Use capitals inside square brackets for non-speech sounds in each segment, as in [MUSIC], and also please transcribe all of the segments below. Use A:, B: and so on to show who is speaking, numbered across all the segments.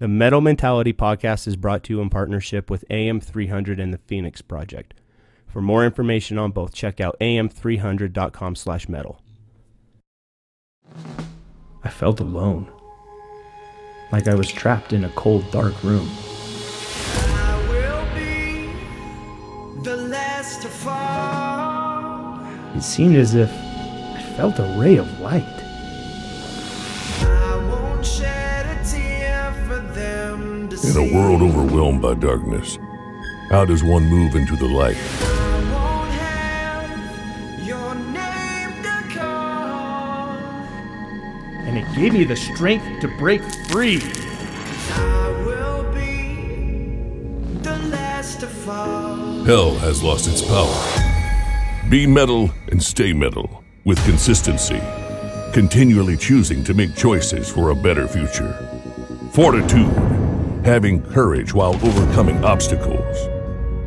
A: The Metal Mentality podcast is brought to you in partnership with AM300 and the Phoenix Project. For more information on both, check out am300.com slash metal. I felt alone. Like I was trapped in a cold, dark room.
B: I will be the last to fall.
A: It seemed as if I felt a ray of light.
C: In a world overwhelmed by darkness, how does one move into the light?
B: I won't have your name to call.
A: And it gave me the strength to break free.
B: I will be the last to fall.
C: Hell has lost its power. Be metal and stay metal with consistency, continually choosing to make choices for a better future. Fortitude, having courage while overcoming obstacles.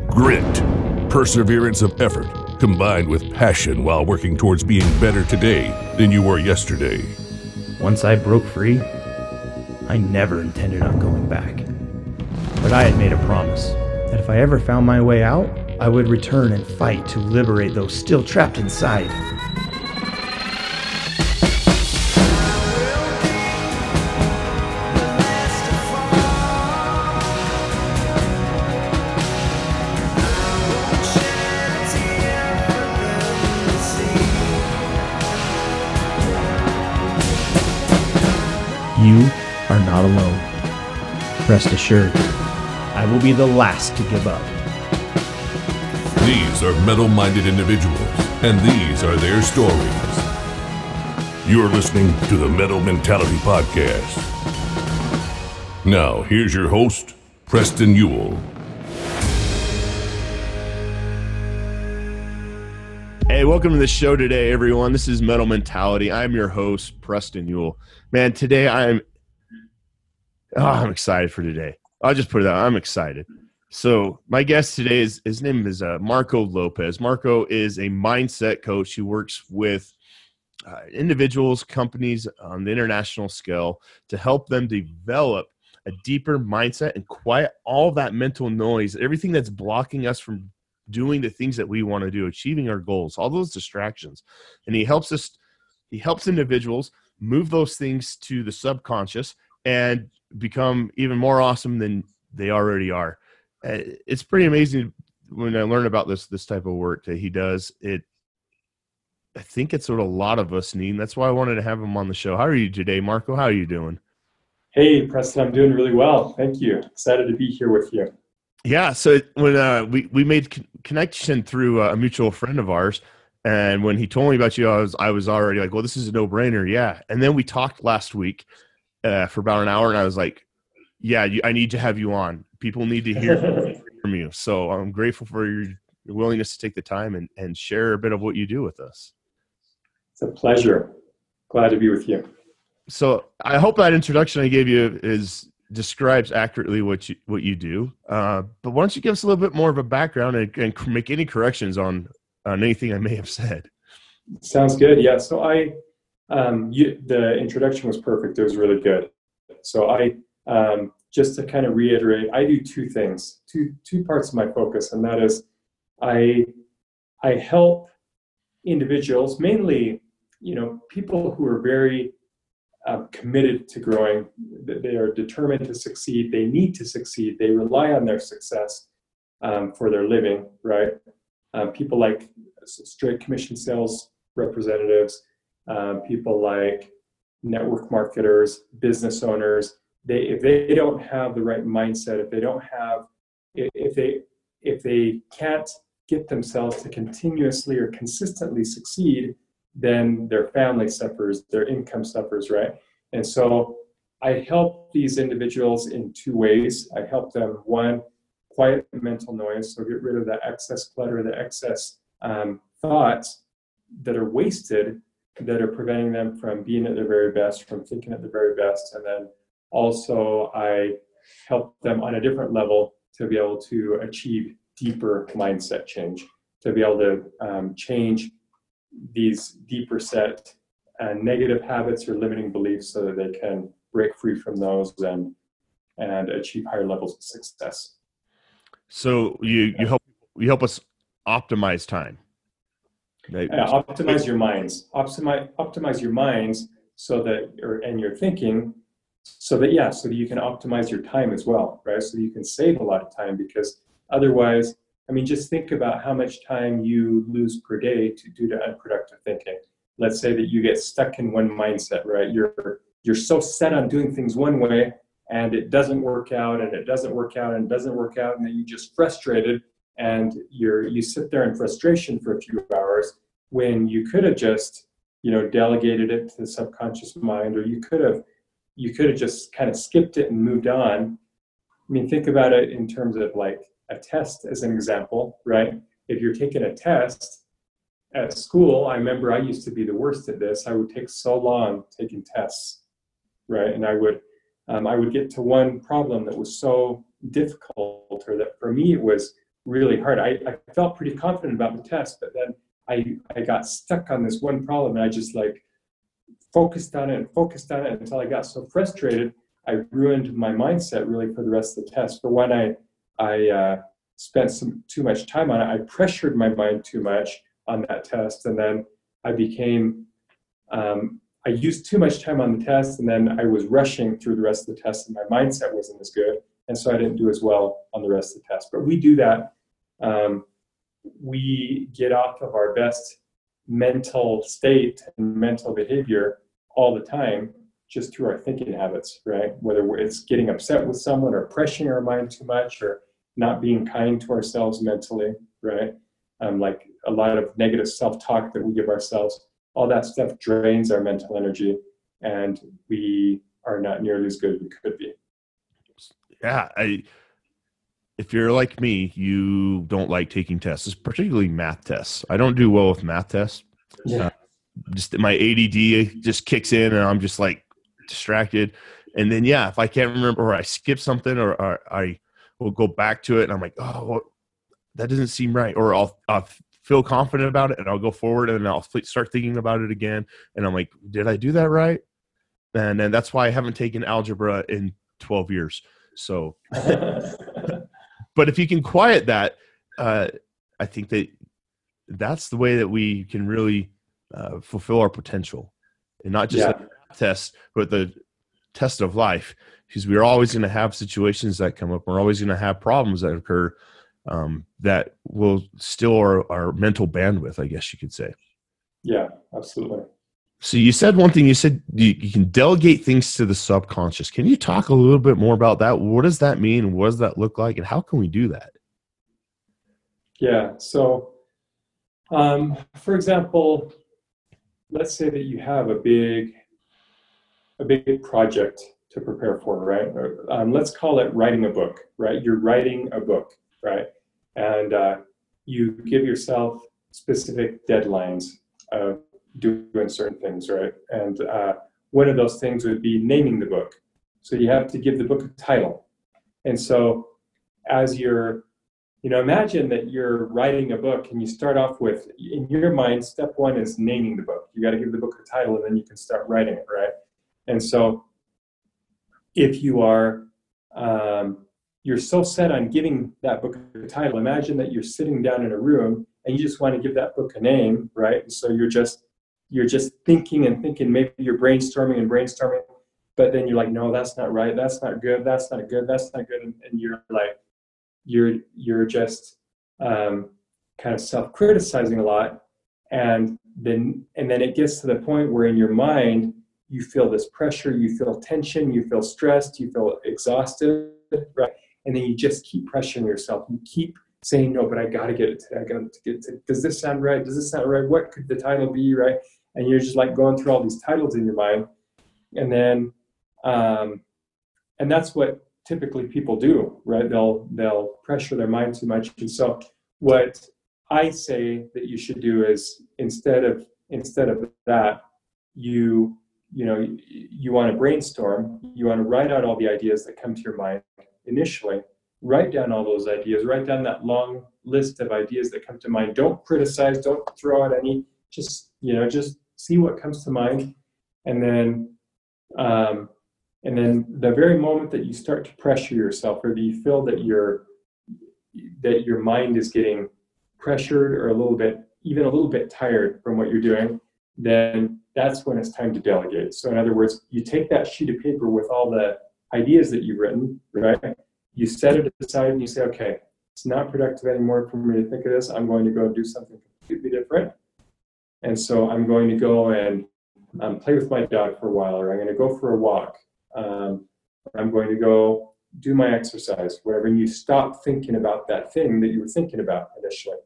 C: Grit, perseverance of effort combined with passion while working towards being better today than you were yesterday.
A: Once I broke free, I never intended on going back. But I had made a promise that if I ever found my way out, I would return and fight to liberate those still trapped inside. You are not alone. Rest assured, I will be the last to give up.
C: These are metal minded individuals, and these are their stories. You're listening to the Metal Mentality Podcast. Now, here's your host, Preston Ewell.
D: Hey, welcome to the show today, everyone. This is Metal Mentality. I'm your host, Preston Ewell. Man, today I'm oh, I'm excited for today. I'll just put it out. I'm excited. So my guest today is his name is uh, Marco Lopez. Marco is a mindset coach. He works with uh, individuals, companies on the international scale to help them develop a deeper mindset and quiet all that mental noise, everything that's blocking us from doing the things that we want to do, achieving our goals, all those distractions. And he helps us, he helps individuals move those things to the subconscious and become even more awesome than they already are. Uh, It's pretty amazing when I learn about this this type of work that he does. It, I think it's what a lot of us need. That's why I wanted to have him on the show. How are you today, Marco? How are you doing?
E: Hey, Preston, I'm doing really well. Thank you. Excited to be here with you.
D: Yeah. So when uh, we we made con- connection through uh, a mutual friend of ours, and when he told me about you, I was I was already like, well, this is a no brainer. Yeah. And then we talked last week uh, for about an hour, and I was like, yeah, you, I need to have you on. People need to hear [LAUGHS] from you. So I'm grateful for your, your willingness to take the time and and share a bit of what you do with us.
E: It's a pleasure. Glad to be with you.
D: so I hope that introduction I gave you is describes accurately what you what you do. Uh, but why don't you give us a little bit more of a background and, and make any corrections on on anything I may have said?
E: Sounds good. Yeah. So I, um, you, the introduction was perfect. It was really good. So I, um, just to kind of reiterate, I do two things, two two parts of my focus, and that is, I, I help individuals, mainly, you know, people who are very uh, committed to growing. They are determined to succeed. They need to succeed. They rely on their success um, for their living, right? Uh, people like straight commission sales representatives, uh, people like network marketers, business owners. They if they don't have the right mindset, if they don't have, if they if they can't get themselves to continuously or consistently succeed, then their family suffers, their income suffers, right? And so I help these individuals in two ways. I help them one quiet mental noise, so get rid of the excess clutter, the excess um, thoughts that are wasted, that are preventing them from being at their very best, from thinking at their very best. And then also, I help them on a different level to be able to achieve deeper mindset change, to be able to um, change these deeper set uh, negative habits or limiting beliefs so that they can break free from those and and achieve higher levels of success.
D: So you you help you help us optimize time. Right?
E: Yeah, optimize your minds. Optimize optimize your minds so that or and your thinking so that yeah, so that you can optimize your time as well, right? So you can save a lot of time because otherwise, I mean, just think about how much time you lose per day to due to unproductive thinking. Let's say that you get stuck in one mindset, right? You're you're so set on doing things one way and it doesn't work out and it doesn't work out and it doesn't work out and then you just frustrated and you're you sit there in frustration for a few hours when you could have just you know delegated it to the subconscious mind or you could have you could have just kind of skipped it and moved on i mean think about it in terms of like a test as an example right? If you're taking a test at school i remember i used to be the worst at this. I would take so long taking tests right? And i would um, i would get to one problem that was so difficult or that for me it was really hard. I, I felt pretty confident about the test but then I, I got stuck on this one problem and I just like focused on it and focused on it until I got so frustrated I ruined my mindset really for the rest of the test. For when I I uh, spent some too much time on it, I pressured my mind too much on that test, and then I became um, I used too much time on the test, and then I was rushing through the rest of the test, and my mindset wasn't as good, and so I didn't do as well on the rest of the test. But we do that. Um, we get off of our best mental state and mental behavior all the time just through our thinking habits, right? Whether it's getting upset with someone or pressuring our mind too much or not being kind to ourselves mentally, right? Um, like a lot of negative self talk that we give ourselves, all that stuff drains our mental energy and we are not nearly as good as we could be.
D: yeah, I if you're like me, you don't like taking tests, particularly math tests. I don't do well with math tests.
E: Yeah.
D: Just my ADD just kicks in, and I'm just like distracted. And then yeah, if I can't remember or I skip something or, or I will go back to it, and I'm like, oh, well, that doesn't seem right, or I'll I'll feel confident about it, and I'll go forward, and I'll start thinking about it again, and I'm like, did I do that right? And then that's why I haven't taken algebra in 12 years. So [LAUGHS] but if you can quiet that, uh, I think that that's the way that we can really uh, fulfill our potential, and not just
E: Yeah.
D: Test, but the test of life. Because we're always going to have situations that come up. We're always going to have problems that occur um, that will still our, our mental bandwidth. I guess you could say.
E: yeah, absolutely.
D: So you said one thing. You said you, you can delegate things to the subconscious. Can you talk a little bit more about that? What does that mean? What does that look like? And how can we do that?
E: Yeah. So, um, for example, let's say that you have a big, a big project to prepare for, right? Um, let's call it writing a book, right? You're writing a book, right? And uh, you give yourself specific deadlines of doing certain things, right? And uh, one of those things would be naming the book. So you have to give the book a title. And so, as you're you know, imagine that you're writing a book and you start off with, in your mind, step one is naming the book. You got to give the book a title and then you can start writing it, right? And so, if you are, um, you're so set on giving that book a title, imagine that you're sitting down in a room and you just want to give that book a name, right? And so you're just, you're just thinking and thinking, maybe you're brainstorming and brainstorming, but then you're like, no, that's not right. That's not good. That's not good. That's not good. And, and you're like, you're you're just um, kind of self-criticizing a lot and then and then it gets to the point where in your mind you feel this pressure you feel tension you feel stressed you feel exhausted. Right. And then you just keep pressuring yourself. You keep saying no but i gotta get it today. I gotta get it today. does this sound right? Does this sound right? What could the title be? Right? And you're just like going through all these titles in your mind. And then um, and that's what typically people do, right? They'll they'll pressure their mind too much. And so what I say that you should do is instead of instead of that, you you know you, you want to brainstorm, you want to write out all the ideas that come to your mind initially. Write down all those ideas. Write down that long list of ideas that come to mind. Don't criticize. Don't throw out any. Just you know, just see what comes to mind, and then um, And then the very moment that you start to pressure yourself, or that you feel that your that your mind is getting pressured or a little bit, even a little bit tired from what you're doing, then that's when it's time to delegate. So in other words, you take that sheet of paper with all the ideas that you've written, right? You set it aside and you say, okay, it's not productive anymore for me to think of this. I'm going to go do something completely different. And so I'm going to go and um, play with my dog for a while, or I'm going to go for a walk. Um, I'm going to go do my exercise, wherever you stop thinking about that thing that you were thinking about initially.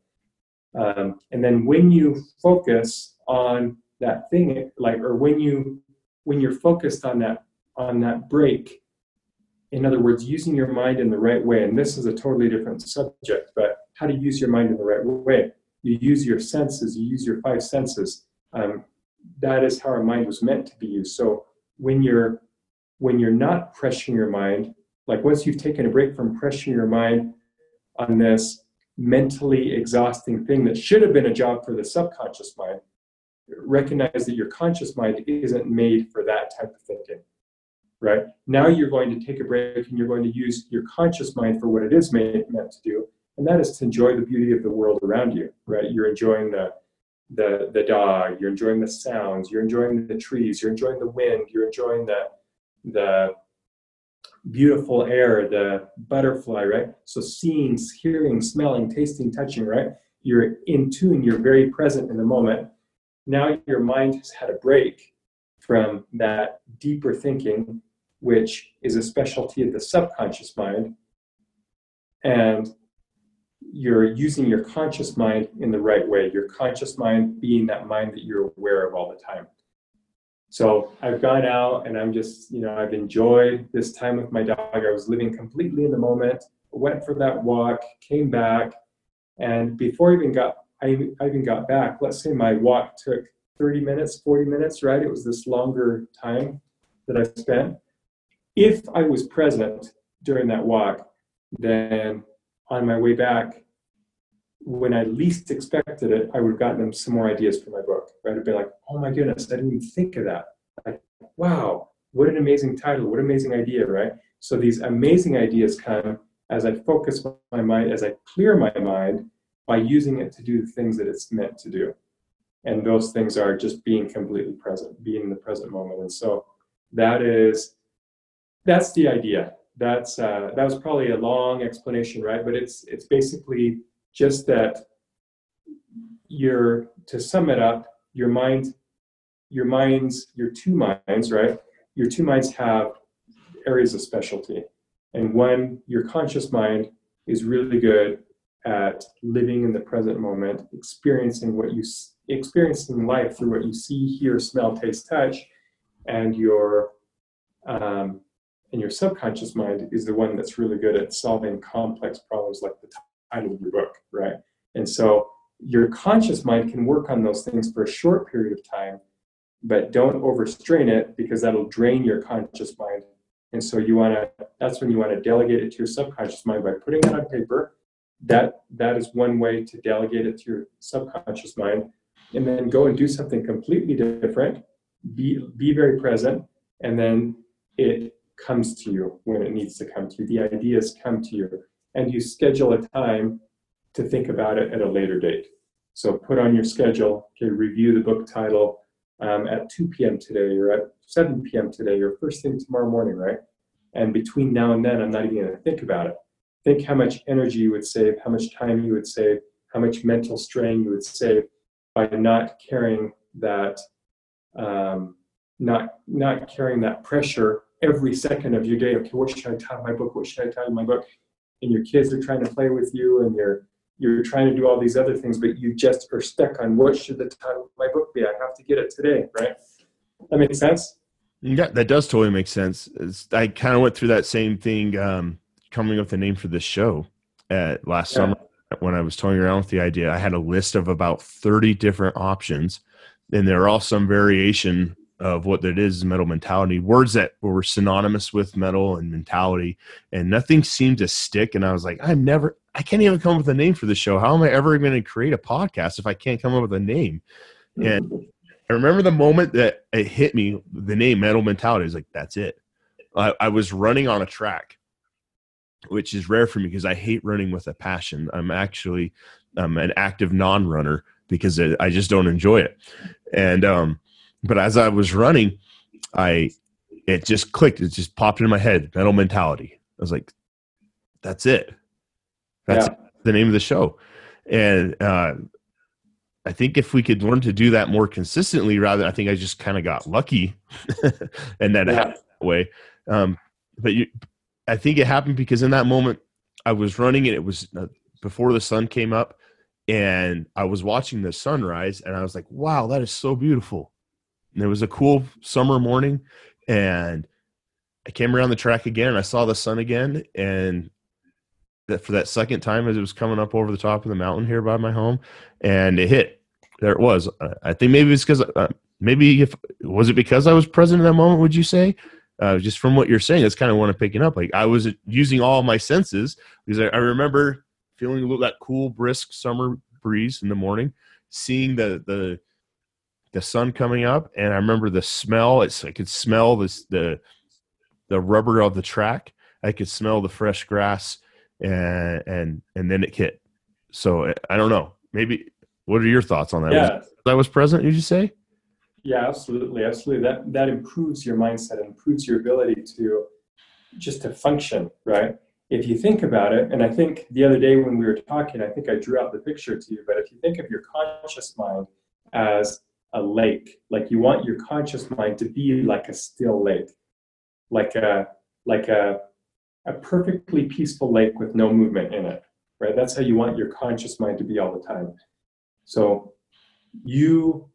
E: Um, and then when you focus on that thing, like, or when you when you're focused on that on that break, in other words, using your mind in the right way, and this is a totally different subject, but how to use your mind in the right way. You use your senses, you use your five senses. Um, that is how our mind was meant to be used. So when you're when you're not pressuring your mind, like once you've taken a break from pressuring your mind on this mentally exhausting thing that should have been a job for the subconscious mind, recognize that your conscious mind isn't made for that type of thinking right? Now you're going to take a break and you're going to use your conscious mind for what it is made, meant to do, and that is to enjoy the beauty of the world around you, right? You're enjoying the the the dog, you're enjoying the sounds, you're enjoying the trees, you're enjoying the wind, you're enjoying the the beautiful air, the butterfly, right? So seeing, hearing, smelling, tasting, touching, right? You're in tune, you're very present in the moment. Now your mind has had a break from that deeper thinking which is a specialty of the subconscious mind. And you're using your conscious mind in the right way, your conscious mind being that mind that you're aware of all the time. So I've gone out and I'm just, you know, I've enjoyed this time with my dog. I was living completely in the moment, went for that walk, came back, and before I even got I, I even got back, let's say my walk took 30 minutes, 40 minutes, right? It was this longer time that I spent if I was present during that walk, then on my way back, when I least expected it, I would have gotten some more ideas for my book. Right? I'd be like, oh my goodness, I didn't even think of that. Like, wow, what an amazing title, what an amazing idea, right? So these amazing ideas come as I focus my mind, as I clear my mind by using it to do the things that it's meant to do. And those things are just being completely present, being in the present moment. And so that is that's the idea. That's uh, that was probably a long explanation, right? But it's it's basically just that you're to sum it up, your mind, your minds, your two minds, right? Your two minds have areas of specialty, and one, your conscious mind, is really good at living in the present moment, experiencing what you experiencing life through what you see, hear, smell, taste, touch, and your um, and your subconscious mind is the one that's really good at solving complex problems like the title of your book, right? And so your conscious mind can work on those things for a short period of time, but don't overstrain it because that'll drain your conscious mind. And so you want to that's when you want to delegate it to your subconscious mind by putting it on paper. That that is one way to delegate it to your subconscious mind and then go and do something completely different. Be be very present and then it comes to you when it needs to come to you. The ideas come to you, and you schedule a time to think about it at a later date. So put on your schedule, okay, review the book title um, at 2 p.m. today, or at 7 p.m. today, or first thing tomorrow morning, right? And between now and then, I'm not even going to think about it. Think how much energy you would save, how much time you would save, how much mental strain you would save by not carrying that, um, not not carrying that pressure every second of your day. Okay, what should I title my book? What should I title my book? And your kids are trying to play with you, and you're you're trying to do all these other things, but you just are stuck on what should the title of my book be? I have to get it today, right? That makes sense.
D: Yeah, that does totally make sense. It's, I kind of went through that same thing um, coming up with the name for this show at last
E: Yeah.
D: summer when I was toying around with the idea. I had a list of about 30 different options, and they're all some variation of what it is metal mentality words that were synonymous with metal and mentality and nothing seemed to stick and i was like i'm never i can't even come up with a name for the show how am i ever going to create a podcast if i can't come up with a name and I remember the moment that it hit me, the name Metal Mentality is like, that's it. I, I was running on a track, which is rare for me because I hate running with a passion. I'm actually um, an active non-runner because I I just don't enjoy it. And um, but as I was running, I it just clicked. It just popped into my head. Metal Mentality. I was like, "That's it. That's
E: Yeah.
D: the name of the show." And uh, I think if we could learn to do that more consistently, rather, I think I just kind of got lucky, [LAUGHS] and that
E: Yeah.
D: that way. Um, but you, I think it happened because in that moment I was running and it was uh, before the sun came up, and I was watching the sunrise, and I was like, "Wow, that is so beautiful." And it was a cool summer morning, and I came around the track again, and I saw the sun again, and that for that second time as it was coming up over the top of the mountain here by my home, and it hit. There it was. I think maybe it's because uh, maybe if was it because I was present in that moment? Would you say? Uh, just from what you're saying, that's kind of what I'm picking up. Like I was using all my senses because I, I remember feeling a little that cool, brisk summer breeze in the morning, seeing the the the sun coming up, and I remember the smell. It's I could smell this the the rubber of the track. I could smell the fresh grass, and and and then it hit. So I- don't know. Maybe what are your thoughts on that?
E: Yeah.
D: Was I was present. Did you say?
E: Yeah, absolutely, absolutely. That that improves your mindset, improves your ability to just to function, right? If you think about it, and I think the other day when we were talking, I think I drew out the picture to you. But if you think of your conscious mind as a lake, like you want your conscious mind to be like a still lake, like a like a a perfectly peaceful lake with no movement in it, right? That's how you want your conscious mind to be all the time. So you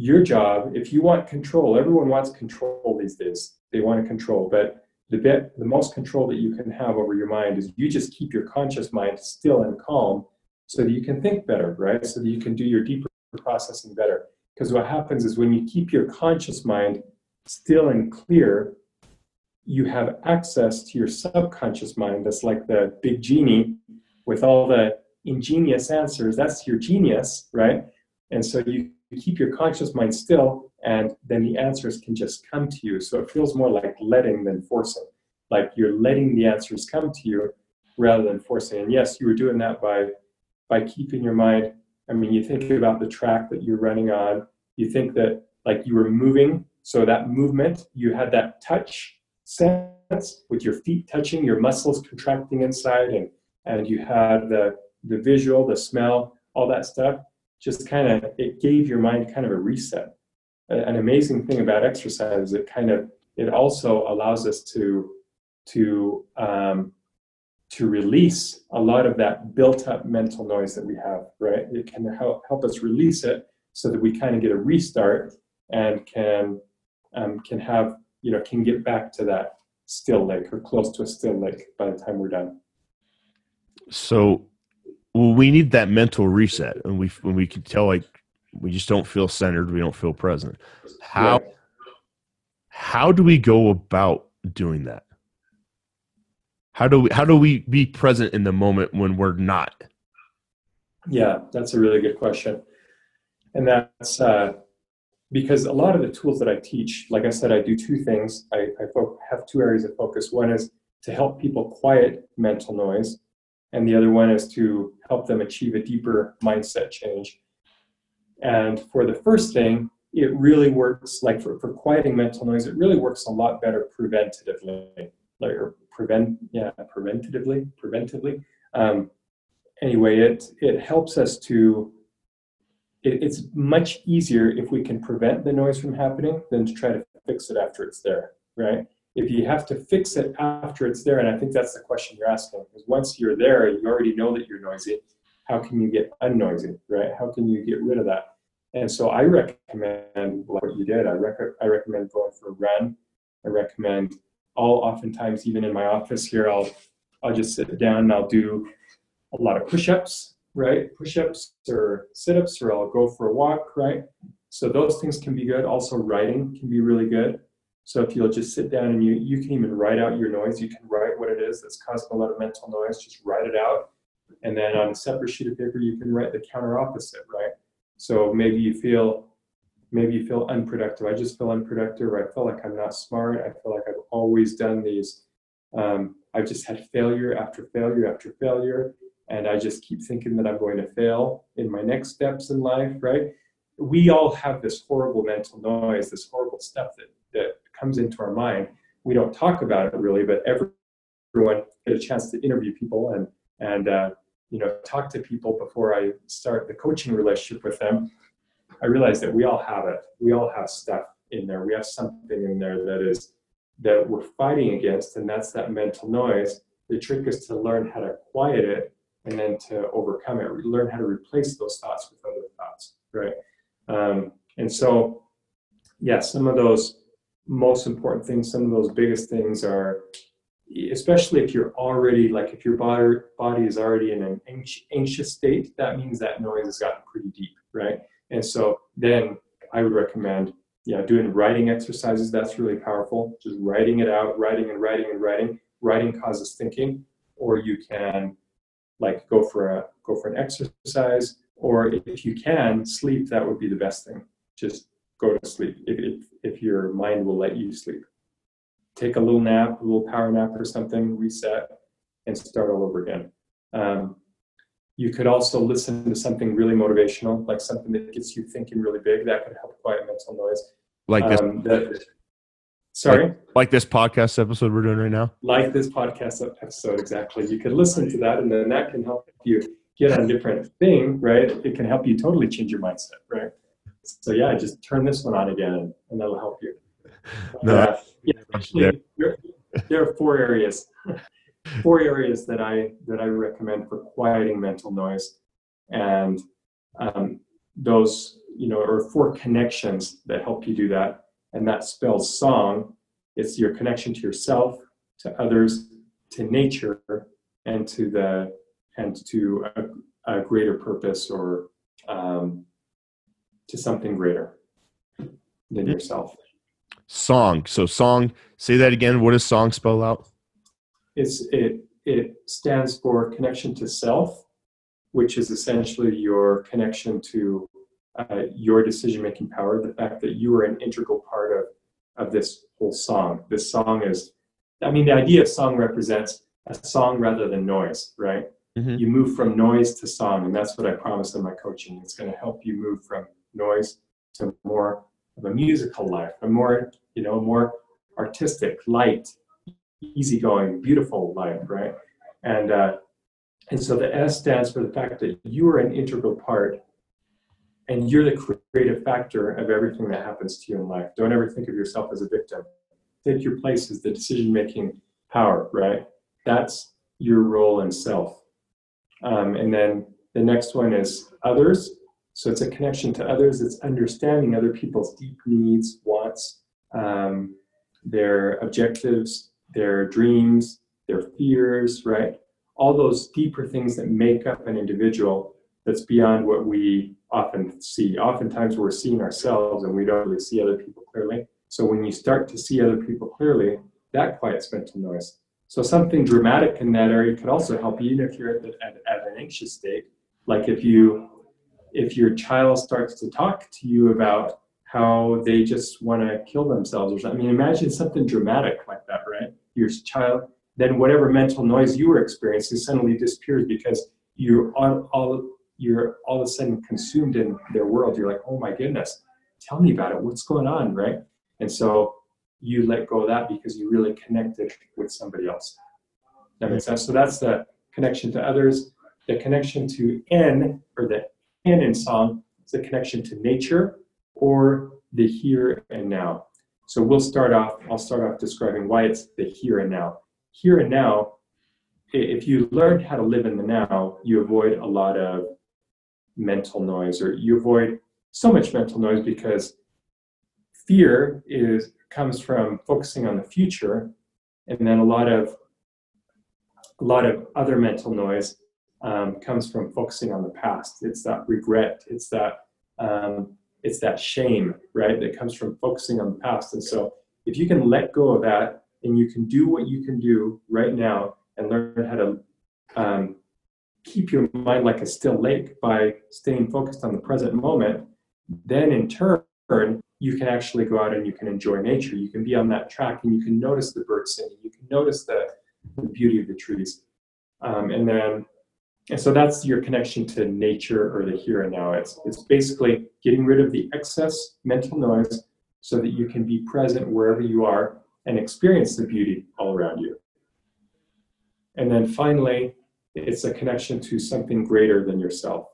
E: your job, if you want control, everyone wants control these days. They want to control, but the bit, the most control that you can have over your mind is you just keep your conscious mind still and calm, so that you can think better, right? So that you can do your deeper processing better. Because what happens is when you keep your conscious mind still and clear, you have access to your subconscious mind. That's like the big genie with all the ingenious answers. That's your genius, right? And so you keep your conscious mind still and then the answers can just come to you. So it feels more like letting than forcing. Like you're letting the answers come to you rather than forcing. And yes you were doing that by by keeping your mind i mean you think about the track that you're running on. You think that like you were moving. So that movement you had that touch sense with your feet touching your muscles contracting inside and and you had the the visual the smell all that stuff just kind of it gave your mind kind of a reset. An amazing thing about exercise is it kind of it also allows us to to um, to release a lot of that built up mental noise that we have right? It can help help us release it so that we kind of get a restart and can um, can have you know can get back to that still lake or close to a still lake by the time we're done.
D: So, well, we need that mental reset, and we when we can tell like we just don't feel centered, we don't feel present. How
E: Right.
D: how do we go about doing that? How do we how do we be present in the moment when we're not?
E: Yeah, that's a really good question. And that's uh, because a lot of the tools that I teach, like I said, I do two things. I, I have two areas of focus. One is to help people quiet mental noise, and the other one is to help them achieve a deeper mindset change. And for the first thing, it really works, like for, for quieting mental noise, it really works a lot better preventatively, like or prevent, yeah, preventatively, preventively. Um, anyway, it it helps us to. It, it's much easier if we can prevent the noise from happening than to try to fix it after it's there, right? If you have to fix it after it's there, and I think that's the question you're asking, because once you're there, you already know that you're noisy. How can you get unnoisy, right? How can you get rid of that? And so I recommend what you did. I, rec- I recommend going for a run. I recommend all oftentimes even in my office here, I'll I'll just sit down and I'll do a lot of push-ups, right? Push-ups or sit-ups, or I'll go for a walk, right? So those things can be good. Also, writing can be really good. So if you'll just sit down and you you can even write out your noise. You can write what it is that's causing a lot of mental noise. Just write it out, and then on a separate sheet of paper, you can write the counter opposite, right? So maybe you feel maybe you feel unproductive. I just feel unproductive. I feel like I'm not smart. I feel like I've always done these. Um, I've just had failure after failure after failure, and I just keep thinking that I'm going to fail in my next steps in life. Right? We all have this horrible mental noise, this horrible stuff that that comes into our mind. We don't talk about it really, but everyone get a chance to interview people and and uh, you know talk to people before I start the coaching relationship with them. I realize that we all have it. We all have stuff in there. We have something in there that is that we're fighting against, and that's that mental noise. The trick is to learn how to quiet it and then to overcome it. Learn how to replace those thoughts with other thoughts, right? Um, and so, yeah, some of those most important things, some of those biggest things are, especially if you're already like if your body body is already in an anxious state, that means that noise has gotten pretty deep, right? And so then I would recommend, yeah, doing writing exercises. That's really powerful. Just writing it out, writing and writing and writing. Writing causes thinking, or you can like go for a go for an exercise, or if you can sleep, that would be the best thing. Just go to sleep if, if, if your mind will let you sleep. Take a little nap, a little power nap or something, reset, and start all over again. Um, you could also listen to something really motivational, like something that gets you thinking really big. That could help quiet mental noise.
D: Like this,
E: Um, that, sorry,
D: like this podcast episode we're doing right now.
E: like this podcast episode exactly. You could listen to that, and then that can help you get on a different thing, right? It can help you totally change your mindset, right? So yeah, just turn this one on again, and that'll help you. [LAUGHS]
D: No,
E: Uh, yeah, actually, there, there are four areas, [LAUGHS] four areas that I that I recommend for quieting mental noise, and um, those you know are four connections that help you do that, and that spells song. It's your connection to yourself, to others, to nature, and to the and to a, a greater purpose or um, to something greater than yourself.
D: Song. So song. Say that again. What does song spell out?
E: It's, it, it stands for connection to self, which is essentially your connection to uh, your decision making power, the fact that you are an integral part of, of this whole song. This song is, I mean, the idea of song represents a song rather than noise, right?
D: Mhm.
E: You move from noise to song, and that's what I promise in my coaching. It's going to help you move from noise to more of a musical life, a more, you know, more artistic, light, easygoing, beautiful life, right? And uh, and so the S stands for the fact that you are an integral part, and you're the creative factor of everything that happens to you in life. Don't ever think of yourself as a victim. Take your place as the decision-making power, right? That's your role in self. Um, and then the next one is others. So it's a connection to others. It's understanding other people's deep needs, wants, um, their objectives, their dreams, their fears, right? All those deeper things that make up an individual that's beyond what we often see. Oftentimes we're seeing ourselves and we don't really see other people clearly. So when you start to see other people clearly, that quiets mental noise. So something dramatic in that area could also help even if you're at, the, at, at an anxious state. Like if you, if your child starts to talk to you about how they just want to kill themselves or something. I mean, imagine something dramatic like that, right? Your child, then whatever mental noise you were experiencing suddenly disappears because you're all, all you're all of a sudden consumed in their world. You're like, oh my goodness, tell me about it. What's going on, right? And so you let go of that because you really connected with somebody else. That makes sense. So that's the connection to others. The connection to N, or the N in song, is a connection to nature or the here and now. So we'll start off, I'll start off describing why it's the here and now. Here and now, if you learn how to live in the now, you avoid a lot of mental noise or you avoid so much mental noise because fear is comes from focusing on the future and then a lot of a lot of other mental noise um, comes from focusing on the past it's that regret it's that um, it's that shame right that comes from focusing on the past and so if you can let go of that and you can do what you can do right now and learn how to um, keep your mind like a still lake by staying focused on the present moment then in turn you can actually go out and you can enjoy nature. You can be on that track and you can notice the birds singing. You can notice the, the beauty of the trees. Um, and then, and so that's your connection to nature or the here and now. It's, it's basically getting rid of the excess mental noise so that you can be present wherever you are and experience the beauty all around you. And then finally, it's a connection to something greater than yourself.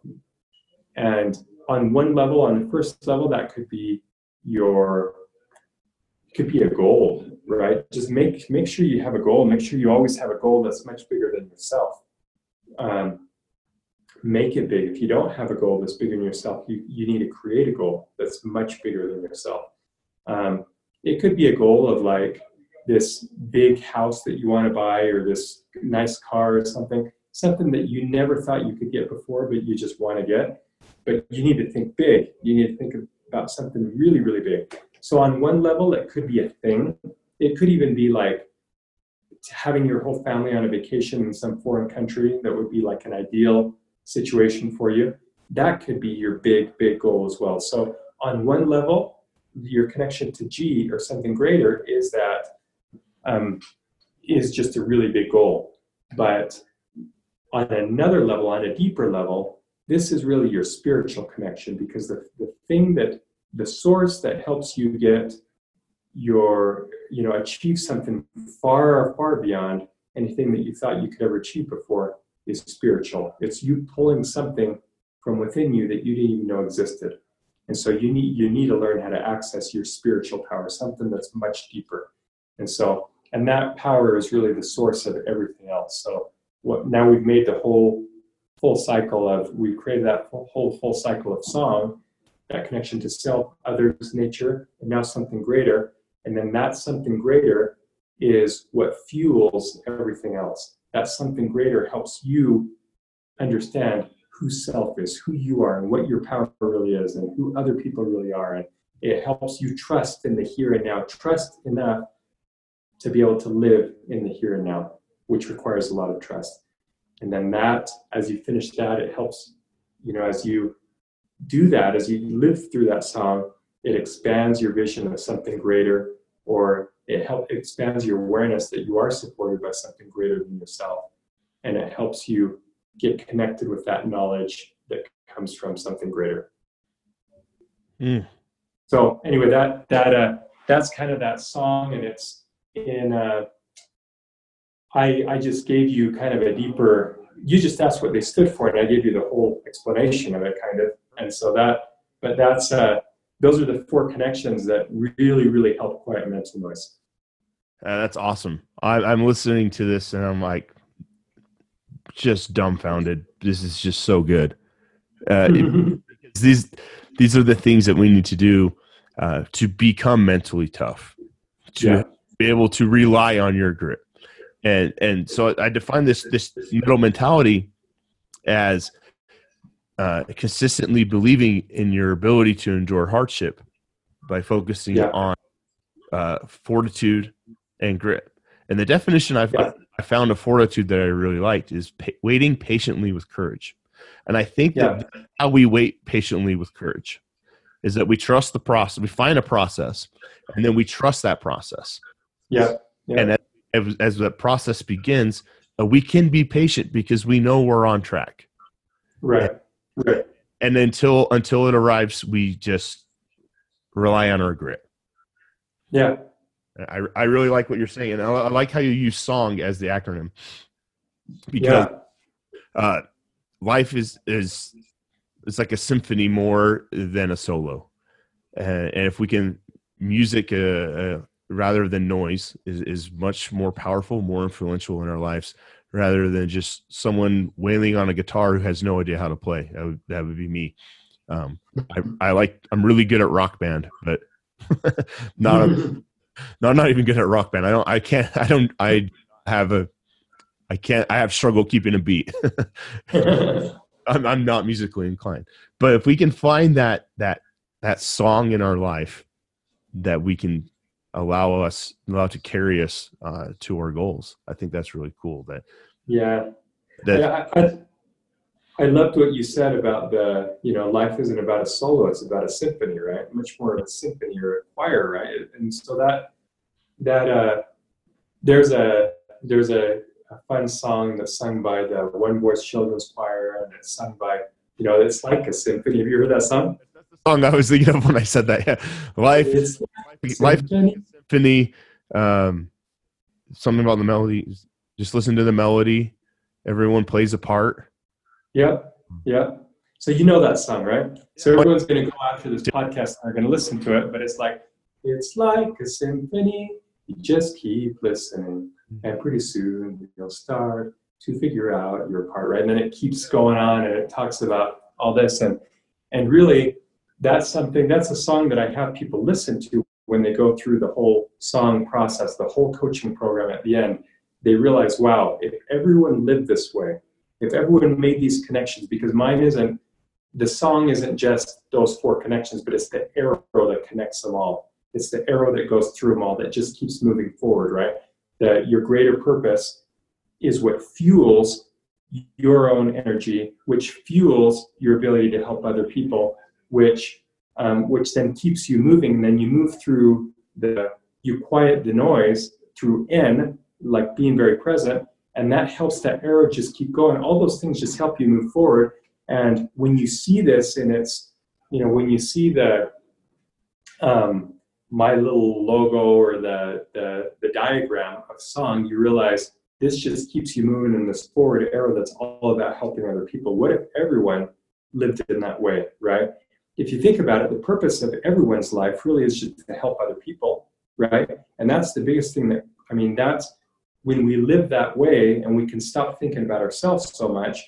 E: And on one level, on the first level, that could be your could be a goal, right? Just make make sure you have a goal. Make sure you always have a goal that's much bigger than yourself. Um, make it big. If you don't have a goal that's bigger than yourself, you, you need to create a goal that's much bigger than yourself. Um, it could be a goal of like this big house that you want to buy or this nice car or something, something that you never thought you could get before, but you just want to get. But you need to think big. You need to think about something really, really big. So on one level, it could be a thing. It could even be like having your whole family on a vacation in some foreign country that would be like an ideal situation for you. That could be your big, big goal as well. So on one level, your connection to G or something greater is that um, is just a really big goal. But on another level, on a deeper level, this is really your spiritual connection because the, the thing that the source that helps you get your you know achieve something far far beyond anything that you thought you could ever achieve before is spiritual. It's you pulling something from within you that you didn't even know existed. And so you need you need to learn how to access your spiritual power something that's much deeper. And so and that power is really the source of everything else. So what now we've made the whole full cycle of we've created that whole full cycle of song that connection to self others nature and now something greater. And then that something greater is what fuels everything else that something greater helps you understand who self is who you are and what your power really is and who other people really are. And it helps you trust in the here and now. Trust enough to be able to live in the here and now which requires a lot of trust. And then that as you finish that it helps you know as you do that as you live through that song it expands your vision of something greater or it helps expands your awareness that you are supported by something greater than yourself. And it helps you get connected with that knowledge that comes from something greater.
D: Mm.
E: so anyway that that uh that's kind of that song. And it's in uh i i just gave you kind of a deeper you just asked what they stood for and i gave you the whole explanation of it kind of. And so that but that's uh those are the four connections that really really help quiet mental noise
D: Uh, that's awesome. I, I'm listening to this and I'm like, just dumbfounded. This is just so good. Uh, it- [LAUGHS] these these are the things that we need to do uh, to become mentally tough, to
E: Yeah.
D: be able to rely on your grit. And and so I define this this metal mentality as uh, consistently believing in your ability to endure hardship by focusing
E: Yeah.
D: on uh, fortitude and grit. And the definition I've,
E: Yeah.
D: I found of fortitude that I really liked is pa- waiting patiently with courage. And I think
E: Yeah.
D: that how we wait patiently with courage is that we trust the process. We find a process, and then we trust that process.
E: yeah yeah
D: And as, as that process begins, uh, we can be patient because we know we're on track.
E: right right
D: And until until it arrives, we just rely on our grit.
E: yeah
D: I, I really like what you're saying. And I, I like how you use song as the acronym because
E: yeah
D: uh, life is is it's like a symphony more than a solo, uh, and if we can music uh, uh, rather than noise is is much more powerful, more influential in our lives rather than just someone wailing on a guitar who has no idea how to play. That would that would be me. Um, I, I like I'm really good at rock band, but [LAUGHS] not a, [LAUGHS] no, I'm not even good at rock band. I don't. I can't. I don't. I have a. I can't. I have struggle keeping a beat. [LAUGHS] I'm, I'm not musically inclined. But if we can find that that that song in our life that we can allow us allow to carry us uh, to our goals, I think that's really cool. That
E: yeah
D: that
E: yeah I, I, I loved what you said about the, you know, life isn't about a solo, it's about a symphony, right? Much more of a symphony or a choir, right? And so that, that, uh, there's a, there's a, a fun song that's sung by the One Voice Children's Choir and it's sung by, you know, it's like a symphony. Have you heard that song?
D: Song I was thinking of when I said that. Yeah, life,
E: It's
D: life,
E: symphony.
D: symphony. Um, something about the melody. Just listen to the melody. Everyone plays a part.
E: Yep, yep. So you know that song, right? So everyone's going to go after this podcast and they're going to listen to it, but it's like, it's like a symphony. You just keep listening, and pretty soon you'll start to figure out your part, right? And then it keeps going on, and it talks about all this, and and really, that's something. That's a song that I have people listen to when they go through the whole song process, the whole coaching program. At the end, they realize, wow, if everyone lived this way, if everyone made these connections, because mine isn't, the song isn't just those four connections, but it's the arrow that connects them all. It's the arrow that goes through them all that just keeps moving forward, right? That your greater purpose is what fuels your own energy, which fuels your ability to help other people, which um, which then keeps you moving. And then you move through the you quiet the noise through N, like being very present, and that helps that arrow just keep going. All those things just help you move forward. And when you see this, and it's you know when you see the um, my little logo or the, the the diagram of song, you realize this just keeps you moving in this forward arrow that's all about helping other people. What if everyone lived in that way, right? If you think about it, the purpose of everyone's life really is just to help other people, right? And that's the biggest thing that I mean, that's when we live that way and we can stop thinking about ourselves so much,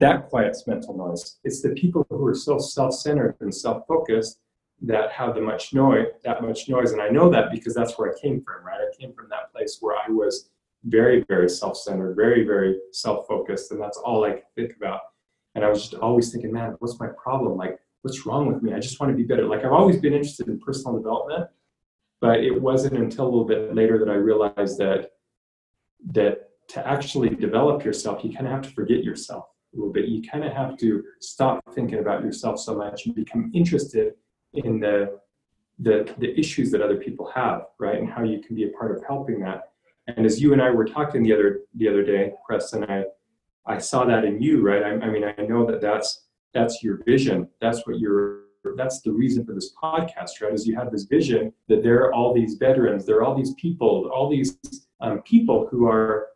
E: that quiets mental noise. It's the people who are so self-centered and self-focused that have the much noise, that much noise. And I know that because that's where I came from, right? I came from that place where I was very, very self-centered, very, very self-focused, and that's all I could think about. And I was just always thinking, man, what's my problem? Like, what's wrong with me? I just want to be better. Like, I've always been interested in personal development, but it wasn't until a little bit later that I realized that that to actually develop yourself, you kind of have to forget yourself a little bit. You kind of have to stop thinking about yourself so much and become interested in the the the issues that other people have, right? And how you can be a part of helping that. And as you and I were talking the other the other day, Preston, I I saw that in you, right? I, I mean, I know that that's that's your vision. That's what you're. That's the reason for this podcast, right? Is you have this vision that there are all these veterans, there are all these people, all these um, people who are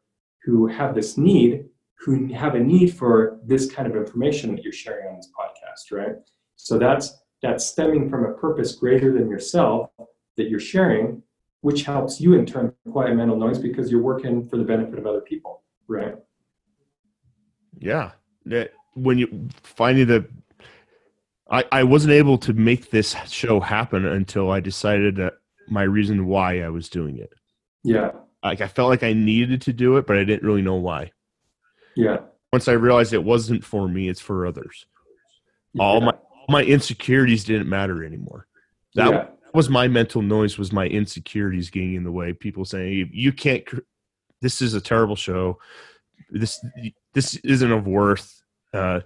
E: who have this need, who have a need for this kind of information that you're sharing on this podcast, right? So that's that's stemming from a purpose greater than yourself that you're sharing, which helps you in turn quiet mental noise because you're working for the benefit of other people, right?
D: Yeah. That when you finding the I, I wasn't able to make this show happen until I decided that my reason why I was doing it.
E: Yeah,
D: Like I felt like I needed to do it, but I didn't really know why.
E: yeah.
D: Once I realized it wasn't for me, it's for others. All my all my insecurities didn't matter anymore. That
E: yeah,
D: was my mental noise was my insecurities getting in the way people saying you can't cr- this is a terrible show this this isn't of worth uh,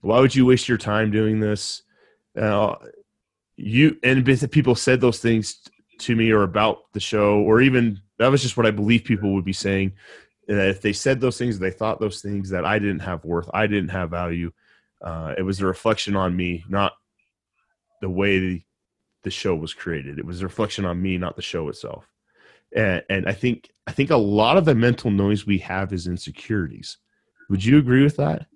D: why would you waste your time doing this? Uh, you and people said those things to me or about the show or even that was just what i believe people would be saying that if they said those things they thought those things that i didn't have worth i didn't have value. Uh, it was a reflection on me not the way the, the show was created. It was a reflection on me not the show itself. And, and i think i think a lot of the mental noise we have is insecurities. Would you agree with that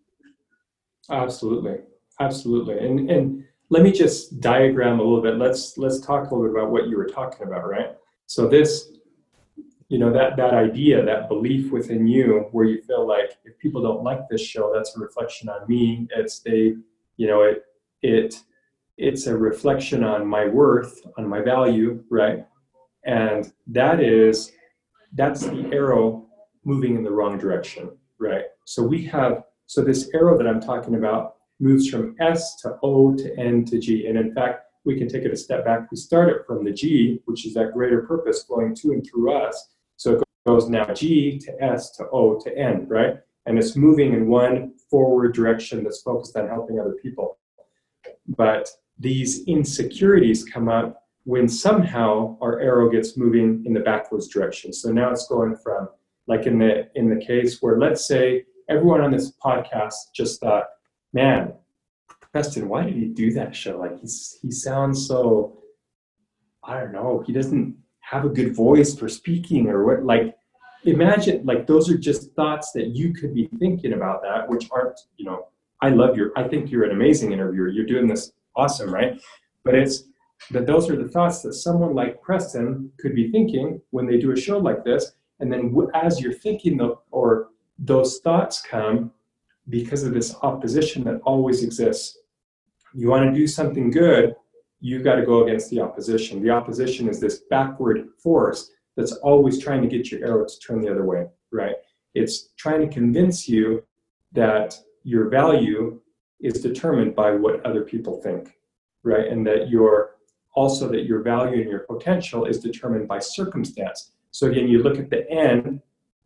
E: absolutely, absolutely. And and let me just diagram a little bit. Let's let's talk a little bit about what you were talking about, right? So this, you know, that that idea, that belief within you, where you feel like if people don't like this show, that's a reflection on me. It's they, you know, it it it's a reflection on my worth, on my value, right? And that is that's the arrow moving in the wrong direction, right? So we have so this arrow that I'm talking about moves from S to O to N to G. And in fact, we can take it a step back. We start it from the G, which is that greater purpose flowing to and through us. So it goes now G to S to O to N, right? and it's moving in one forward direction that's focused on helping other people. But these insecurities come up when somehow our arrow gets moving in the backwards direction. So now it's going from like in the in the case where let's say everyone on this podcast just thought, man, Preston, why did he do that show? Like he's he sounds so I don't know, he doesn't have a good voice for speaking or what like imagine like those are just thoughts that you could be thinking about that which aren't you know i love your i think you're an amazing interviewer. You're doing this awesome right? But it's that those are the thoughts that someone like preston could be thinking when they do a show like this. And then as you're thinking the, or those thoughts come because of this opposition that always exists you want to do something good you've got to go against the opposition the opposition is this backward force that's always trying to get your arrow to turn the other way, right? It's trying to convince you that your value is determined by what other people think, right? And that your also that your value and your potential is determined by circumstance. So again, you look at the N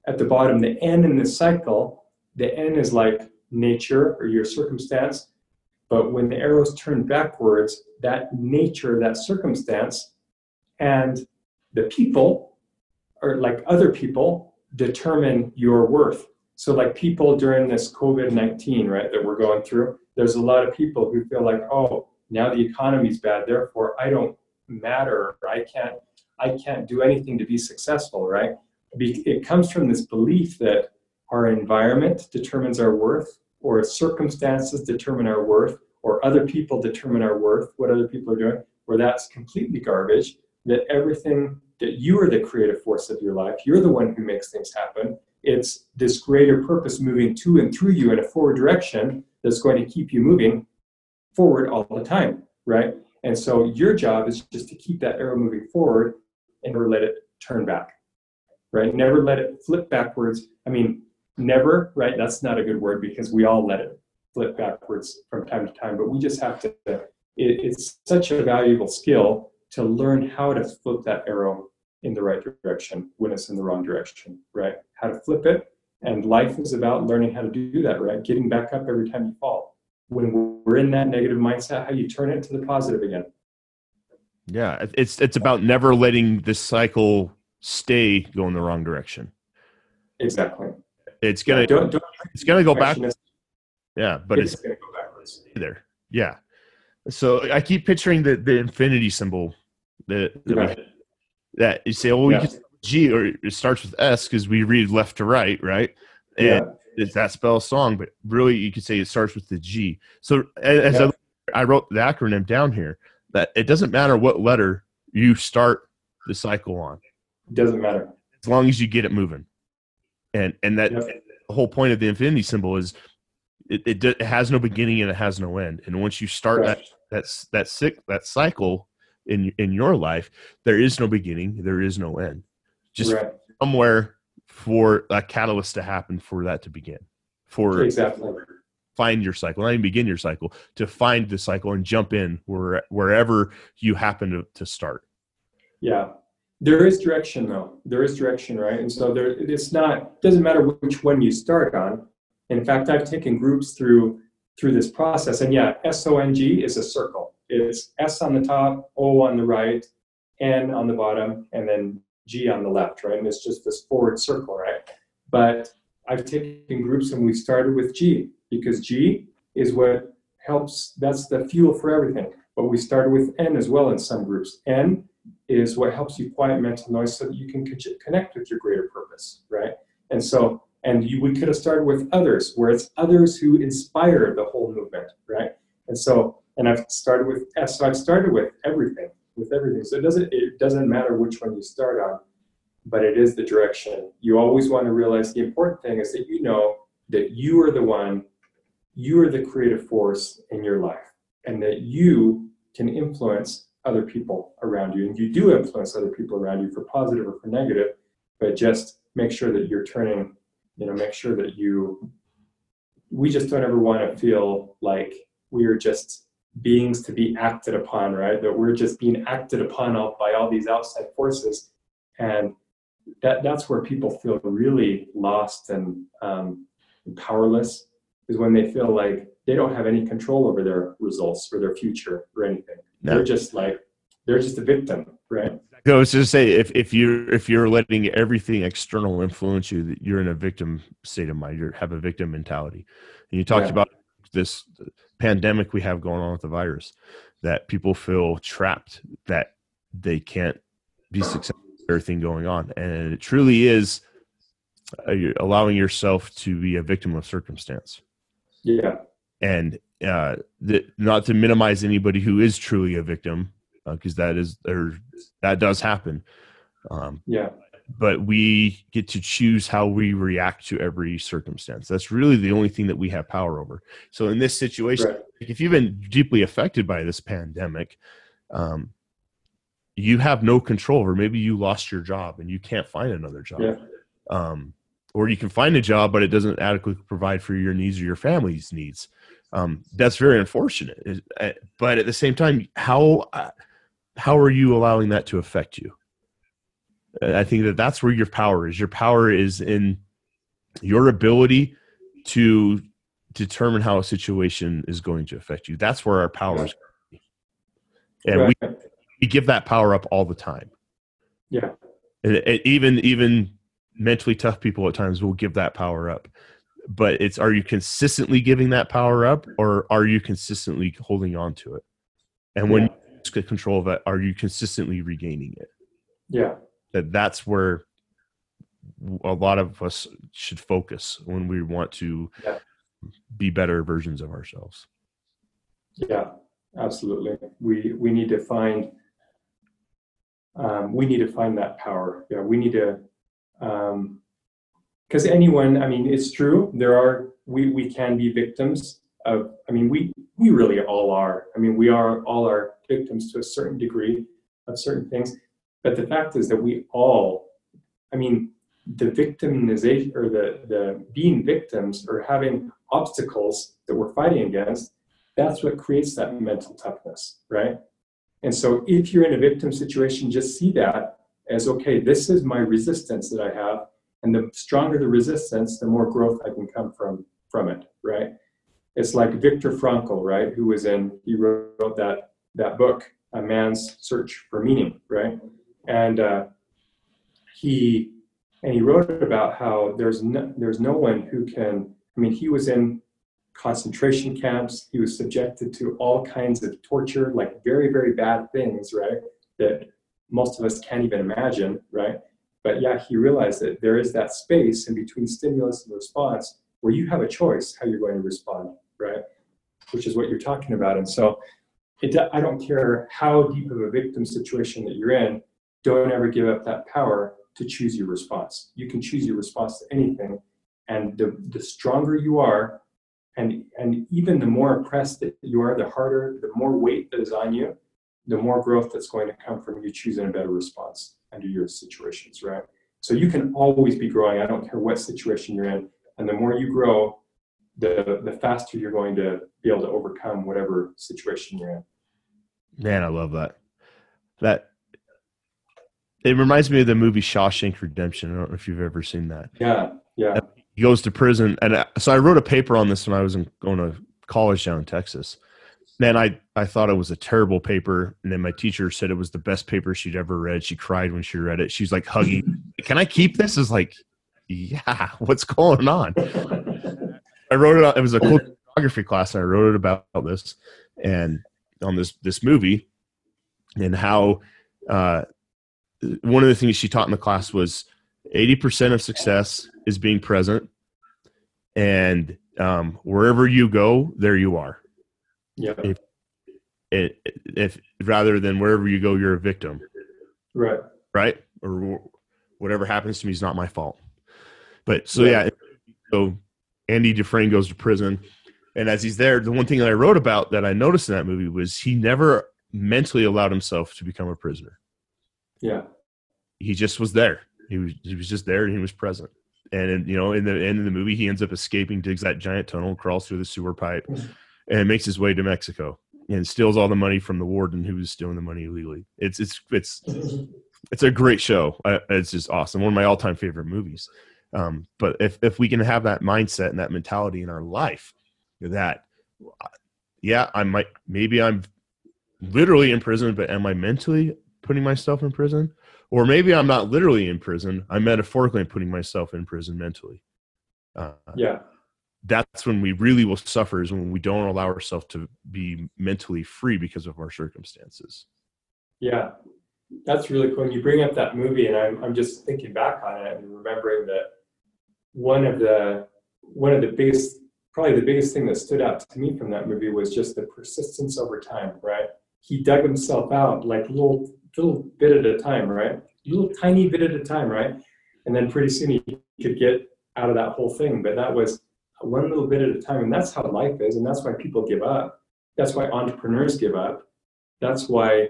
E: at the bottom, the N in this cycle, the N is like nature or your circumstance. But when the arrows turn backwards, that nature, that circumstance, and the people or like other people determine your worth. So like people during this COVID-19, right, that we're going through, there's a lot of people who feel like, oh, now the economy's bad, therefore I don't matter. I can't I can't do anything to be successful, right? It comes from this belief that our environment determines our worth, or circumstances determine our worth, or other people determine our worth, what other people are doing, where that's completely garbage, that everything that you are the creative force of your life. You're the one who makes things happen. It's this greater purpose moving to and through you in a forward direction that's going to keep you moving forward all the time, right? And so your job is just to keep that arrow moving forward and never let it turn back, right? Never let it flip backwards. I mean, never, right? That's not a good word because we all let it flip backwards from time to time, but we just have to, it, it's such a valuable skill to learn how to flip that arrow in the right direction when it's in the wrong direction, right? How to flip it. And life is about learning how to do that, right? Getting back up every time you fall. When we're in that negative mindset, how you turn it to the positive again.
D: Yeah, it's it's about never letting this cycle stay going the wrong direction.
E: Exactly.
D: It's gonna
E: don't, don't
D: it's gonna go back.
E: direction is-
D: Yeah, but it's
E: it's going to go backwards.
D: there. Yeah. So I keep picturing the the infinity symbol that that, we- that you say, oh,
E: Yeah.
D: can G or it starts with S because we read left to right, right? And
E: Yeah.
D: it's that spell song, but really you could say it starts with the G. So as
E: Yeah.
D: I, I wrote the acronym down here, that it doesn't matter what letter you start the cycle on,
E: doesn't matter.
D: as long as you get it moving. And and that
E: Yep.
D: the whole point of the infinity symbol is it, it, it has no beginning and it has no end. And once you start that
E: Correct.
D: that's that sick that cycle in in your life, there is no beginning, there is no end. Just
E: right.
D: somewhere for a catalyst to happen for that to begin. For
E: Exactly.
D: find your cycle, not even begin your cycle, to find the cycle and jump in where wherever you happen to, to start.
E: Yeah. There is direction though. There is direction, right? And so there it's not doesn't matter which one you start on. In fact, I've taken groups through through this process. And yeah, S O N G is a circle. It's S on the top, O on the right, N on the bottom, and then G on the left, right? And it's just this forward circle, right? But I've taken groups and we started with G because G is what helps, that's the fuel for everything. But we started with N as well in some groups. N is what helps you quiet mental noise so that you can connect with your greater purpose, right? And so, and you, we could have started with others, where it's others who inspire the whole movement, right? And so, and I've started with. So I've started with everything, with everything. So it doesn't it doesn't matter which one you start on, but it is the direction. You always want to realize the important thing is that you know that you are the one, you are the creative force in your life, and that you can influence other people around you. And you do influence other people around you for positive or for negative, but just make sure that you're turning, you know, make sure that you, we just don't ever want to feel like we are just beings to be acted upon, right? That we're just being acted upon by all these outside forces. And that, that's where people feel really lost and um, powerless is when they feel like they don't have any control over their results or their future or anything.
D: No.
E: They're just like they're just a victim, right?
D: I was just say if, if you're if you're letting everything external influence you, that you're in a victim state of mind. You have a victim mentality. And you talked
E: Yeah.
D: about this pandemic we have going on with the virus, that people feel trapped, that they can't be successful with everything going on, and it truly is uh, you're allowing yourself to be a victim of circumstance.
E: Yeah,
D: and uh, the, not to minimize anybody who is truly a victim, because that is there that does happen. Um,
E: yeah,
D: but we get to choose how we react to every circumstance. That's really the only thing that we have power over. So in this situation,
E: right.
D: if you've been deeply affected by this pandemic, um, you have no control over. Maybe you lost your job and you can't find another job.
E: Yeah.
D: Um, or you can find a job, but it doesn't adequately provide for your needs or your family's needs. Um, that's very unfortunate. Uh, But at the same time, how uh, how are you allowing that to affect you? I think that that's where your power is. Your power is in your ability to determine how a situation is going to affect you. That's where our power is. And we,
E: right.
D: we give that power up all the time.
E: yeah,
D: And it, even even mentally tough people at times will give that power up. But it's are you consistently giving that power up or are you consistently holding on to it? And when
E: Yeah.
D: you get control of it, are you consistently regaining it?
E: yeah,
D: that that's where a lot of us should focus when we want to
E: Yeah.
D: be better versions of ourselves.
E: yeah. Absolutely. We we need to find um, we need to find that power. Yeah, we need to because anyone. I mean, it's true. There are we we can be victims of. I mean, we we really all are. I mean, we are all are victims to a certain degree of certain things. But the fact is that we all. I mean, the victimization or the the being victims or having obstacles that we're fighting against that's what creates that mental toughness, right? And so if you're in a victim situation, just see that as okay, this is my resistance that I have. And the stronger the resistance, the more growth I can come from from it, right? It's like Viktor Frankl, right? Who was in, he wrote that that book, A Man's Search for Meaning, right? And uh, he and he wrote about how there's no, there's no one who can. I mean, he was in concentration camps. He was subjected to all kinds of torture, like very, very bad things, right? That most of us can't even imagine, right? But yeah, he realized that there is that space in between stimulus and response where you have a choice how you're going to respond, right? Which is what you're talking about. And so it, I don't care how deep of a victim situation that you're in, don't ever give up that power to choose your response. You can choose your response to anything. And the, the stronger you are, and and even the more oppressed that you are the harder the more weight that is on you the more growth that's going to come from you choosing a better response under your situations right so you can always be growing i don't care what situation you're in and the more you grow the the faster you're going to be able to overcome whatever situation you're in
D: Man, I love that. That it reminds me of the movie Shawshank Redemption. I don't know if you've ever seen that.
E: yeah yeah
D: He goes to prison, and so I wrote a paper on this when I was in, going to college down in Texas. Man, I I thought it was a terrible paper, and then my teacher said it was the best paper she'd ever read. She cried when she read it. She's like hugging. Can I keep this? Is like, yeah. [LAUGHS] What's going on? I wrote it. on- It was a cool photography class, and I wrote it about this and on this this movie and how uh, one of the things she taught in the class was eighty percent of success is being present, and um, wherever you go, there you are.
E: Yeah
D: It, if rather than wherever you go, you're a victim,
E: right
D: right? Or whatever happens to me is not my fault. But so
E: Yeah.
D: yeah, so Andy Dufresne goes to prison, and as he's there, the one thing that I wrote about that I noticed in that movie was he never mentally allowed himself to become a prisoner.
E: yeah
D: He just was there. He was he was just there and he was present. And in, you know, in the end of the movie, he ends up escaping, digs that giant tunnel, crawls through the sewer pipe, mm-hmm. And makes his way to Mexico and steals all the money from the warden who was stealing the money illegally. It's it's it's it's a great show. It's just awesome. One of my all time favorite movies. Um, but if if we can have that mindset and that mentality in our life, that yeah, I might maybe I'm literally in prison, but am I mentally putting myself in prison? Or maybe I'm not literally in prison. I'm metaphorically putting myself in prison mentally. Uh,
E: Yeah.
D: That's when we really will suffer is when we don't allow ourselves to be mentally free because of our circumstances.
E: Yeah, that's really cool. And you bring up that movie, and I'm I'm just thinking back on it and remembering that one of the one of the biggest, probably the biggest thing that stood out to me from that movie was just the persistence over time. Right? He dug himself out like little little bit at a time, right? Little tiny bit at a time, right? And then pretty soon he could get out of that whole thing. But that was one little bit at a time, and that's how life is, and that's why people give up. That's why entrepreneurs give up. That's why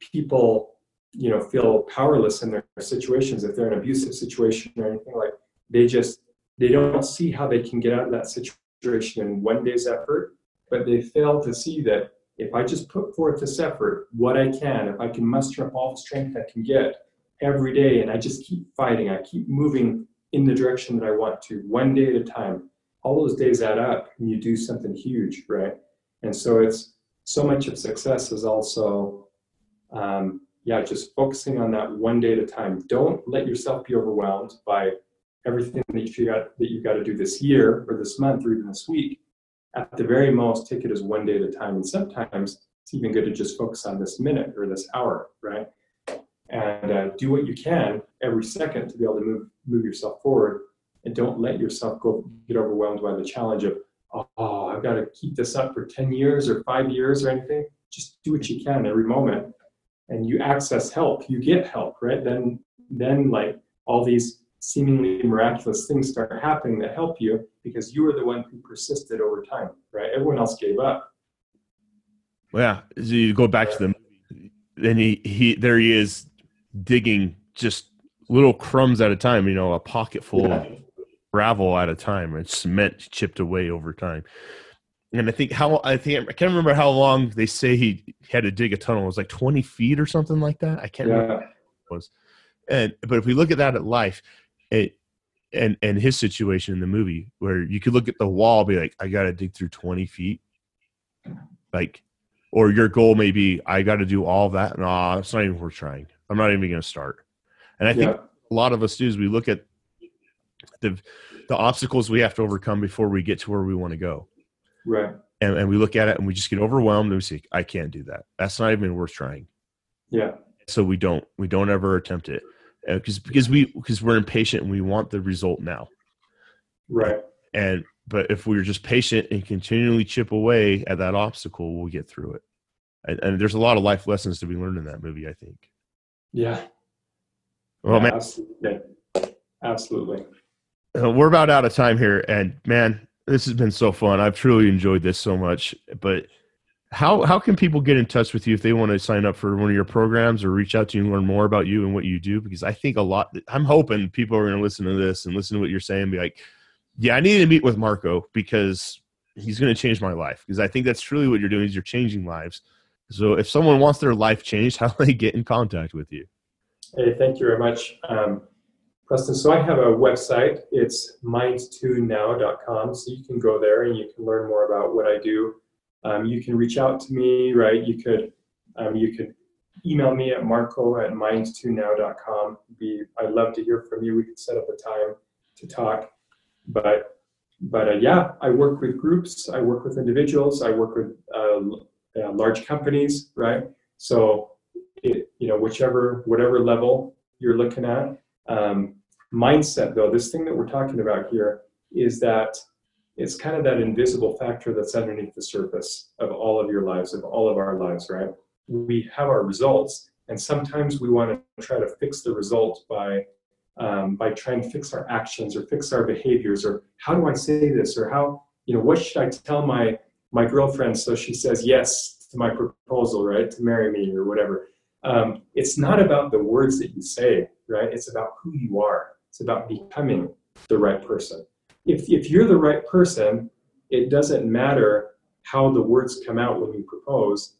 E: people you know feel powerless in their situations if they're in an abusive situation or anything like they just they don't see how they can get out of that situation in one day's effort but they fail to see that if i just put forth this effort what i can if i can muster up all the strength i can get every day and i just keep fighting i keep moving in the direction that i want to one day at a time all those days add up and you do something huge right and so it's so much of success is also um, yeah, just focusing on that one day at a time. Don't let yourself be overwhelmed by everything that you got that you've got to do this year or this month or even this week. At the very most, take it as one day at a time. And sometimes it's even good to just focus on this minute or this hour, right? And uh, do what you can every second to be able to move move yourself forward. And don't let yourself go get overwhelmed by the challenge of, oh, I've got to keep this up for 10 years or five years or anything. Just do what you can every moment and you access help, you get help, right? Then, then like all these seemingly miraculous things start happening that help you because you were the one who persisted over time, right? Everyone else gave up.
D: Yeah, so you go back to the then he he there he is digging just little crumbs at a time, you know, a pocket full
E: Yeah.
D: of gravel at a time and cement chipped away over time. And I think how I think I can't remember how long they say he had to dig a tunnel. It was like twenty feet or something like that. I can't remember.
E: Yeah,
D: was. And but if we look at that at life, it and and his situation in the movie, where you could look at the wall, be like, I got to dig through twenty feet, like, or your goal may be, I got to do all that. No, it's not even worth trying. I'm not even going to start. And I think
E: yeah,
D: a lot of us do is we look at the the obstacles we have to overcome before we get to where we want to go.
E: right.
D: And, and we look at it and we just get overwhelmed and we say, I can't do that. That's not even worth trying
E: Yeah,
D: so we don't we don't ever attempt it uh, because because we because we're impatient and we want the result now
E: right.
D: and but if we're just patient and continually chip away at that obstacle we'll get through it and, and there's a lot of life lessons to be learned in that movie i think
E: Yeah.
D: well
E: yeah,
D: man
E: Absolutely. Absolutely.
D: Uh, we're about out of time here and man this has been so fun. I've truly enjoyed this so much but how how can people get in touch with you if they want to sign up for one of your programs or reach out to you and learn more about you and what you do? Because i think a lot i'm hoping people are going to listen to this and listen to what you're saying be like yeah i need to meet with marco because he's going to change my life. Because i think that's truly what you're doing is you're changing lives. So if someone wants their life changed [LAUGHS] how do they get in contact with you?
E: Hey, thank you very much, um, Preston. So I have a website. It's mind2now.com. So you can go there and you can learn more about what I do. Um, you can reach out to me, right? You could um, you could email me at marco at mind2now.com. Be I'd love to hear from you. We could set up a time to talk. But but uh, yeah, I work with groups. I work with individuals. I work with uh, uh, large companies, right? So it, you know, whichever, whatever level you're looking at. Um, mindset, though, this thing that we're talking about here is that it's kind of that invisible factor that's underneath the surface of all of your lives, of all of our lives, right? We have our results, and sometimes we want to try to fix the result by um, by trying to fix our actions or fix our behaviors, or how do I say this, or how you know what should I tell my my girlfriend so she says yes to my proposal, right, to marry me or whatever um, it's not about the words that you say, right? It's about who you are. It's about becoming the right person. If, if you're the right person, it doesn't matter how the words come out when you propose.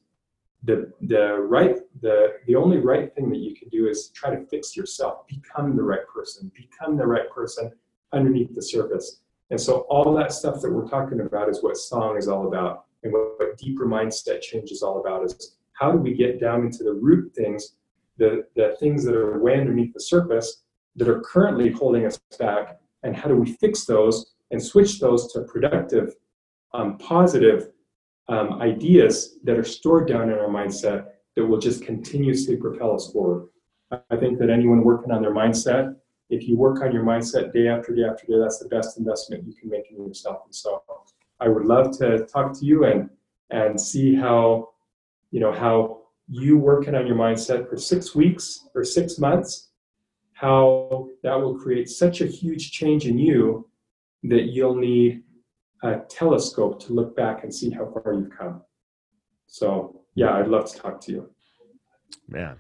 E: The, the right the, the only right thing that you can do is try to fix yourself become the right person become the right person underneath the surface. And so all that stuff that we're talking about is what song is all about. And what, what deeper mindset change is all about is how do we get down into the root things, the, the things that are way underneath the surface that are currently holding us back, and how do we fix those and switch those to productive, um, positive um, ideas that are stored down in our mindset that will just continuously propel us forward. I- think that anyone working on their mindset, if you work on your mindset day after day after day, that's the best investment you can make in yourself. And so I would love to talk to you and and see how you know how you working on your mindset for six weeks or six months, how that will create such a huge change in you that you'll need a telescope to look back and see how far you've come. So yeah, I'd love to talk to you.
D: Man,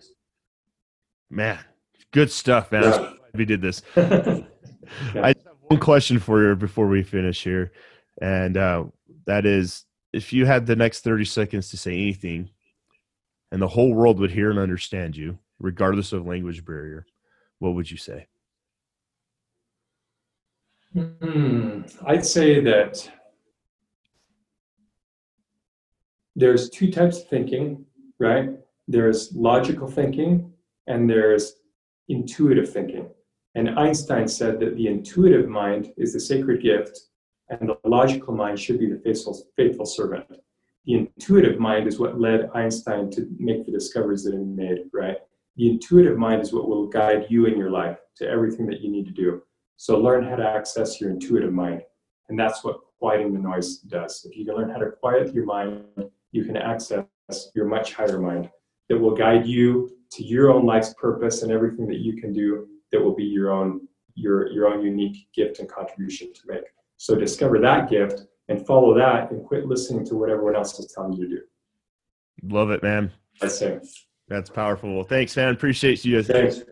D: man, good stuff, man. I'm we did this. [LAUGHS] [LAUGHS] I just have one question for you before we finish here, and uh, that is, if you had the next thirty seconds to say anything, and the whole world would hear and understand you, regardless of language barrier, what would you say?
E: Hmm, I'd say that there's two types of thinking, right? There's logical thinking and there's intuitive thinking. And Einstein said that the intuitive mind is the sacred gift and the logical mind should be the faithful, faithful servant. The intuitive mind is what led Einstein to make the discoveries that he made, right? The intuitive mind is what will guide you in your life to everything that you need to do. So learn how to access your intuitive mind. And that's what quieting the noise does. If you can learn how to quiet your mind, you can access your much higher mind that will guide you to your own life's purpose and everything that you can do that will be your own your your own unique gift and contribution to make. So discover that gift and follow that and quit listening to what everyone else is telling you to do.
D: Love it, man.
E: I say.
D: That's powerful. Well, thanks, man. Appreciate you.
E: Thanks.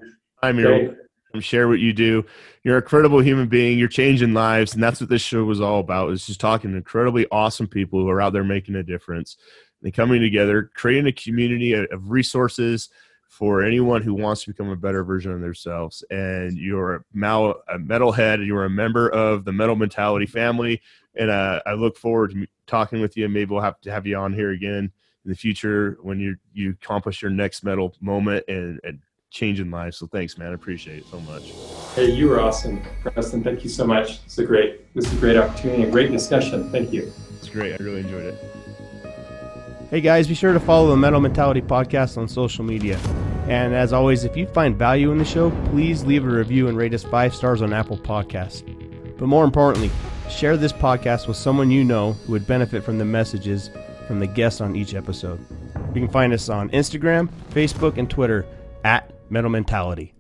D: I'm here.
E: Great.
D: share what you do. You're a credible human being. You're changing lives, and that's what this show was all about. Is just talking to incredibly awesome people who are out there making a difference and coming together, creating a community of resources for anyone who wants to become a better version of themselves. And you're a, mal- a metalhead, and you're a member of the Metal Mentality family. And uh, I look forward to talking with you. Maybe we'll have to have you on here again in the future when you you accomplish your next metal moment and, and changing lives. So thanks, man. I appreciate it so much.
E: Hey, you were awesome, Preston. Thank you so much. It's a great, this is a great opportunity, a great discussion. Thank you.
D: It's great. I really enjoyed it.
A: Hey guys, be sure to follow the Metal Mentality Podcast on social media. And as always, if you find value in the show, please leave a review and rate us five stars on Apple Podcasts. But more importantly, share this podcast with someone you know who would benefit from the messages from the guests on each episode. You can find us on Instagram, Facebook, and Twitter at Metal Mentality.